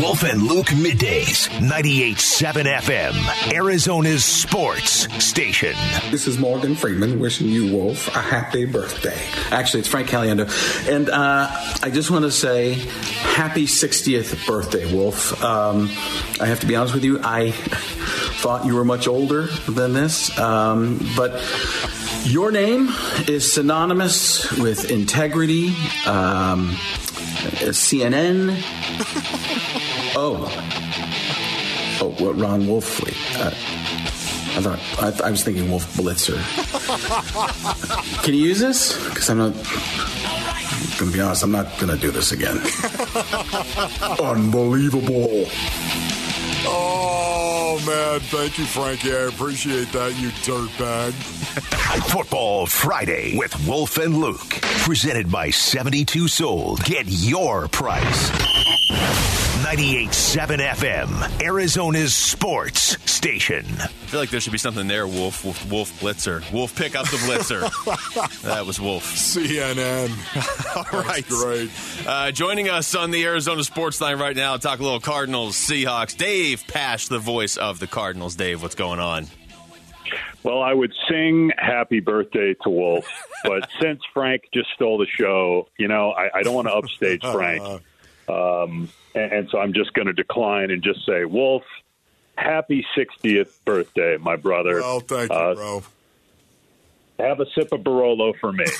Wolf and Luke middays, 98.7 FM, Arizona's sports station. This is Morgan Freeman wishing you, Wolf, a happy birthday. Actually, it's Frank Caliendo. And uh, I just want to say happy 60th birthday, Wolf. Um, I have to be honest with you, I thought you were much older than this, um, but your name is synonymous with integrity, um, CNN. Oh. Oh, what Ron Wolfley. Uh, I thought I, I, was thinking Wolf Blitzer. Can you use this? Because I'm not. I'm gonna be honest. I'm not gonna do this again. Unbelievable. Oh man, thank you, Frankie. I appreciate that, you dirtbag. Football Friday with Wolf and Luke, presented by 72 Sold. Get your price. 98.7 FM, Arizona's sports station. I feel like there should be something there, Wolf. Wolf, Wolf Blitzer. Wolf, pick up the Blitzer. that was Wolf. CNN. All right. That's great. Uh, joining us on the Arizona Sports Line right now, talk a little Cardinals, Seahawks. Dave Pasch, the voice of the Cardinals. Dave, what's going on? Well, I would sing happy birthday to Wolf, but since Frank just stole the show, you know, I, I don't want to upstage Frank. Um, and, and so I'm just going to decline and just say, Wolf, happy 60th birthday, my brother. Well, thank you, Uh, bro. Have a sip of Barolo for me.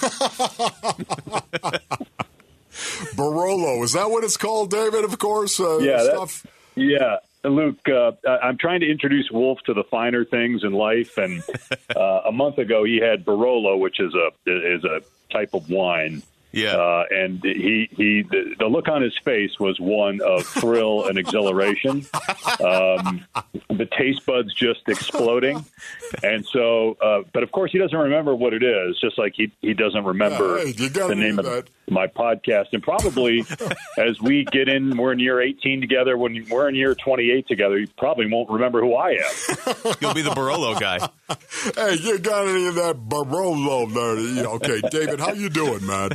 Barolo, is that what it's called, David? Of course. Uh, Yeah, stuff. Yeah. Luke, uh, I- I'm trying to introduce Wolf to the finer things in life, and uh, a month ago he had Barolo, which is a is a type of wine. Yeah. Uh, and he he the, the look on his face was one of thrill and exhilaration. Um, the taste buds just exploding, and so. Uh, but of course, he doesn't remember what it is. Just like he he doesn't remember Yeah, hey, the name do of my podcast. And probably as we get in, we're in year 18 together. When we're in year 28 together, he probably won't remember who I am. You'll be the Barolo guy. Hey, you got any of that Barolo there? Okay, David, how you doing, man?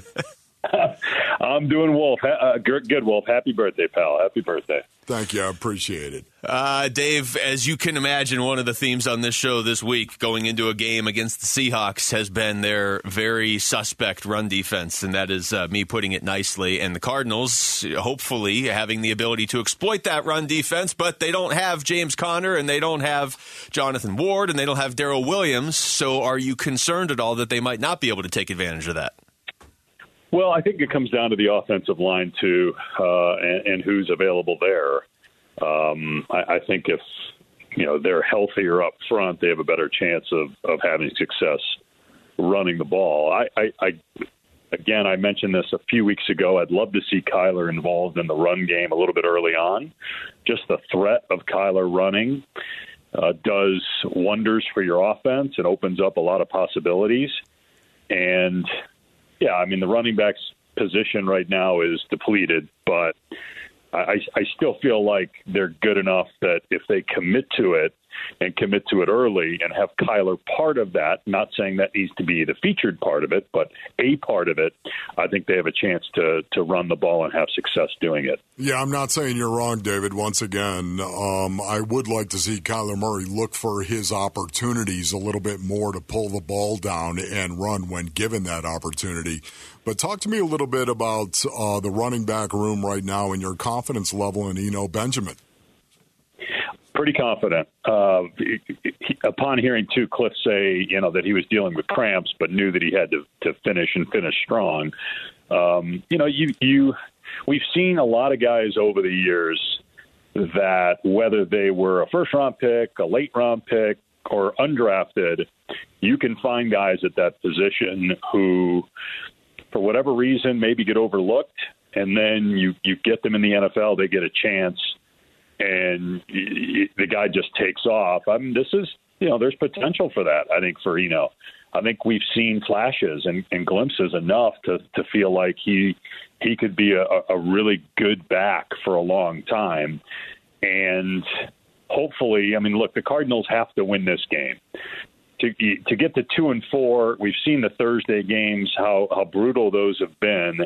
I'm doing Wolf. Uh, good, good Wolf. Happy birthday, pal. Happy birthday. Thank you. I appreciate it. Uh, Dave, as you can imagine, one of the themes on this show this week going into a game against the Seahawks has been their very suspect run defense, and that is uh, me putting it nicely. And the Cardinals, hopefully, having the ability to exploit that run defense, but they don't have James Conner and they don't have Jonathan Ward and they don't have Darrel Williams. So are you concerned at all that they might not be able to take advantage of that? Well, I think it comes down to the offensive line too, uh, and, and who's available there. Um, I, I think if you know they're healthier up front, they have a better chance of of having success running the ball. I, I, I again, I mentioned this a few weeks ago. I'd love to see Kyler involved in the run game a little bit early on. Just the threat of Kyler running uh, does wonders for your offense and opens up a lot of possibilities. And yeah, I mean the running backs position right now is depleted, but I, I still feel like they're good enough that if they commit to it and commit to it early and have Kyler part of that, not saying that needs to be the featured part of it, but a part of it, I think they have a chance to to run the ball and have success doing it. Yeah, I'm not saying you're wrong, David. Once again, um, I would like to see Kyler Murray look for his opportunities a little bit more to pull the ball down and run when given that opportunity. But talk to me a little bit about uh, the running back room right now and your confidence level in Eno Benjamin. Pretty confident. Uh, he, upon hearing two Kliff say, you know, that he was dealing with cramps, but knew that he had to, to finish and finish strong. Um, you know, you you we've seen a lot of guys over the years that whether they were a first round pick, a late round pick, or undrafted, you can find guys at that position who, for whatever reason, maybe get overlooked, and then you you get them in the NFL, they get a chance and the guy just takes off. I mean, this is you know, there's potential for that. I think for know, I think we've seen flashes and, and glimpses enough to to feel like he he could be a, a really good back for a long time, and hopefully, I mean, look, the Cardinals have to win this game. To, to get to two and four, we've seen the Thursday games how how brutal those have been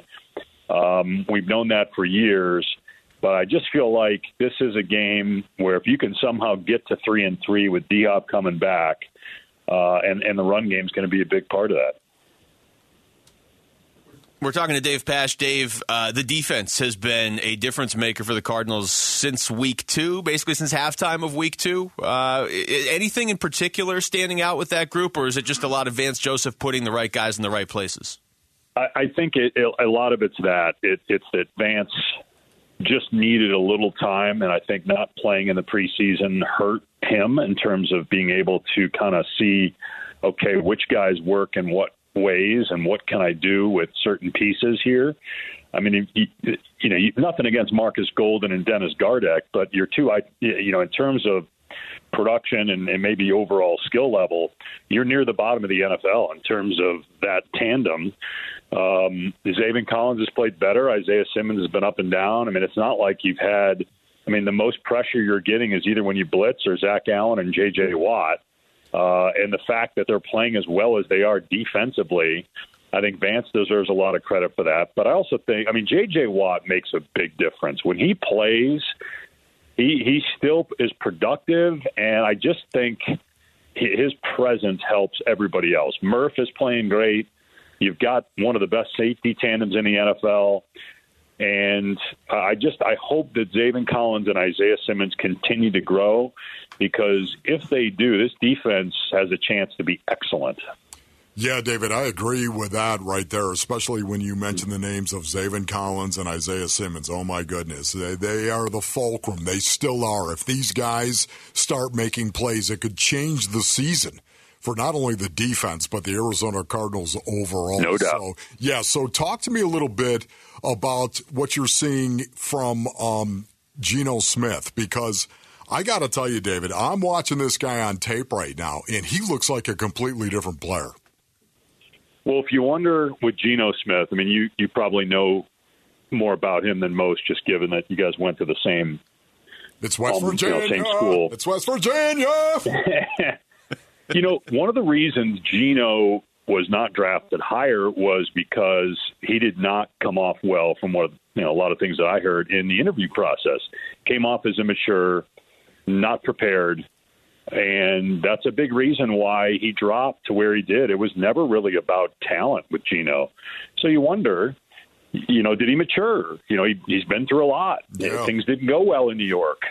Um, we've known that for years, but I just feel like this is a game where if you can somehow get to three and three with D-Hop coming back, uh, and and the run game is going to be a big part of that. We're talking to Dave Pasch. Dave, uh, the defense has been a difference maker for the Cardinals since week two, basically since halftime of week two. Uh, anything in particular standing out with that group, or is it just a lot of Vance Joseph putting the right guys in the right places? I, I think it, it, a lot of it's that. It, it's that Vance just needed a little time, and I think not playing in the preseason hurt him in terms of being able to kind of see, okay, which guys work and what ways and what can I do with certain pieces here. I mean, you, you know, nothing against Marcus Golden and Dennis Gardeck, but you're two, I, you know, in terms of production and, and maybe overall skill level, you're near the bottom of the NFL in terms of that tandem. Um, Zaven Collins has played better. Isaiah Simmons has been up and down. I mean, it's not like you've had. I mean, the most pressure you're getting is either when you blitz or Zach Allen and J.J. Watt. Uh, and the fact that they're playing as well as they are defensively, I think Vance deserves a lot of credit for that. But I also think, I mean, J.J. Watt makes a big difference when he plays. He he still is productive, and I just think his presence helps everybody else. Murph is playing great. You've got one of the best safety tandems in the NFL. And I just I hope that Zaven Collins and Isaiah Simmons continue to grow because if they do, this defense has a chance to be excellent. Yeah, David, I agree with that right there, especially when you mention the names of Zaven Collins and Isaiah Simmons. Oh, my goodness. They, they are the fulcrum. They still are. If these guys start making plays, it could change the season for not only the defense, but the Arizona Cardinals overall. No doubt. So, yeah, so talk to me a little bit about what you're seeing from um, Geno Smith because – I got to tell you, David, I'm watching this guy on tape right now, and he looks like a completely different player. Well, if you wonder with Geno Smith, I mean, you you probably know more about him than most, just given that you guys went to the same. It's West um, Virginia. You know, same school. It's West Virginia. you know, one of the reasons Geno was not drafted higher was because he did not come off well from what you know a lot of things that I heard in the interview process. Came off as immature, not prepared. And that's a big reason why he dropped to where he did. It was never really about talent with Geno. So you wonder, you know, did he mature? You know, he, he's been through a lot. Yeah. Things didn't go well in New York.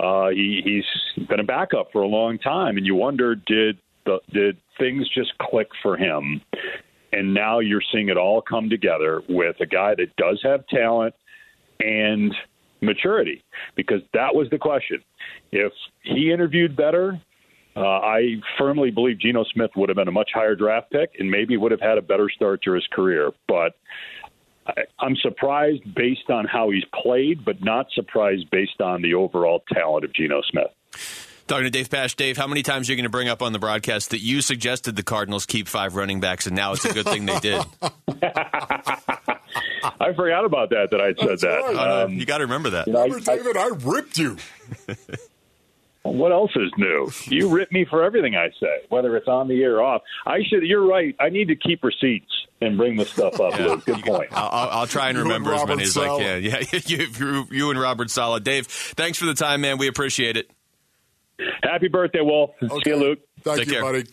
Uh, he, he's been a backup for a long time, and you wonder did the, did things just click for him? And now you're seeing it all come together with a guy that does have talent and maturity, because that was the question. If he interviewed better, uh, I firmly believe Geno Smith would have been a much higher draft pick and maybe would have had a better start to his career. But I'm surprised based on how he's played, but not surprised based on the overall talent of Geno Smith. Talking to Dave Pasch. Dave, how many times are you going to bring up on the broadcast that you suggested the Cardinals keep five running backs, and now it's a good thing they did? I forgot about that. That I said That's that. right. Um, you got to remember that. you know, I- Remember, David, I ripped you. What else is new? You rip me for everything I say, whether it's on the air or off. I should. You're right. I need to keep receipts and bring the stuff up. Luke. Good point. I'll, I'll, I'll try and You and remember as many Robert as I can. Yeah, you, you, you and Robert Solid. Dave, thanks for the time, man. We appreciate it. Happy birthday, Wolf. See you, Luke. Thank Take you, care. buddy.